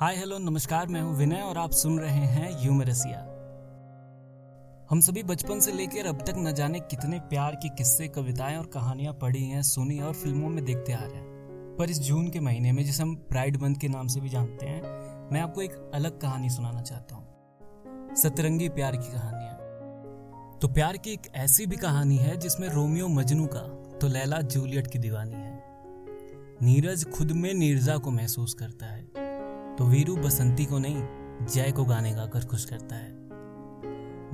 हाय, hello, नमस्कार, मैं हूँ विनय और आप सुन रहे हैं यूमरसिया हम सभी बचपन से लेकर अब तक न जाने कितने प्यार के किस्से, कविताएँ और कहानियाँ पढ़ी हैं, सुनी और फ़िल्मों में देखते आ रहे हैं। पर इस जून के महीने में, जिसे हम प्राइड मंथ के नाम से भी जानते हैं, मैं आपको एक अलग कहानी सुनाना चाहता हूँ। सतरंगी प्यार की कहानियाँ। तो प्यार की एक ऐसी भी कहानी है, जिसमें रोमियो मजनू का तो लैला जूलियट की दीवानी है। नीरज खुद में नीरजा को महसूस करता है। तो वीरू बसंती को नहीं, जय को गाने गाकर खुश करता है।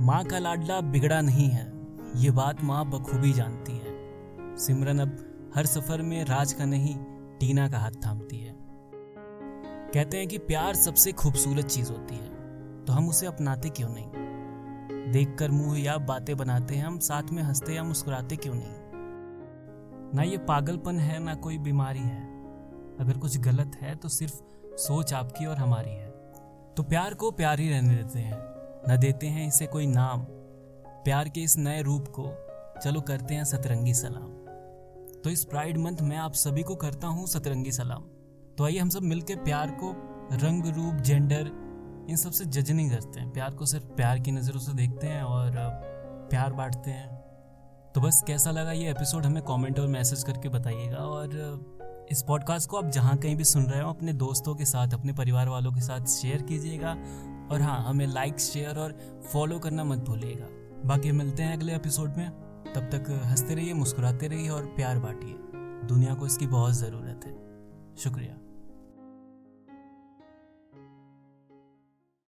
माँ का लाडला बिगड़ा नहीं है, ये बात माँ बखूबी जानती है। सिमरन अब हर सफ़र में राज का नहीं, टीना का हाथ थामती है। कहते हैं कि प्यार सबसे खूबसूरत चीज़ होती है तो हम उसे अपनाते क्यों नहीं? देखकर मुँह या बातें बनाते हैं हम, साथ में हँसते या मुस्कुराते क्यों नहीं? ना ये पागलपन है, ना कोई बीमारी है। अगर कुछ गलत है तो सिर्फ़ सोच आपकी और हमारी है। तो प्यार को प्यार ही रहने देते हैं, न देते हैं इसे कोई नाम। प्यार के इस नए रूप को, चलो करते हैं सतरंगी सलाम। तो इस प्राइड मंथ में आप सभी को करता हूँ सतरंगी सलाम। तो आइए हम सब मिलकर प्यार को, रंग, रूप जेंडर इन सबसे जज नहीं करते हैं। प्यार को सिर्फ़ प्यार की नज़रों से देखते हैं और प्यार बांटते हैं। तो बस कैसा लगा ये एपिसोड हमें कमेंट और मैसेज करके बताइएगा और इस पॉडकास्ट को आप जहाँ कहीं भी सुन रहे हो, अपने दोस्तों के साथ, अपने परिवार वालों के साथ शेयर कीजिएगा। और हाँ हमें लाइक शेयर और फॉलो करना मत भूलिएगा। बाकी मिलते हैं अगले एपिसोड में। तब तक हँसते रहिए, मुस्कुराते रहिए और प्यार बांटिए। दुनिया को इसकी बहुत ज़रूरत है। शुक्रिया।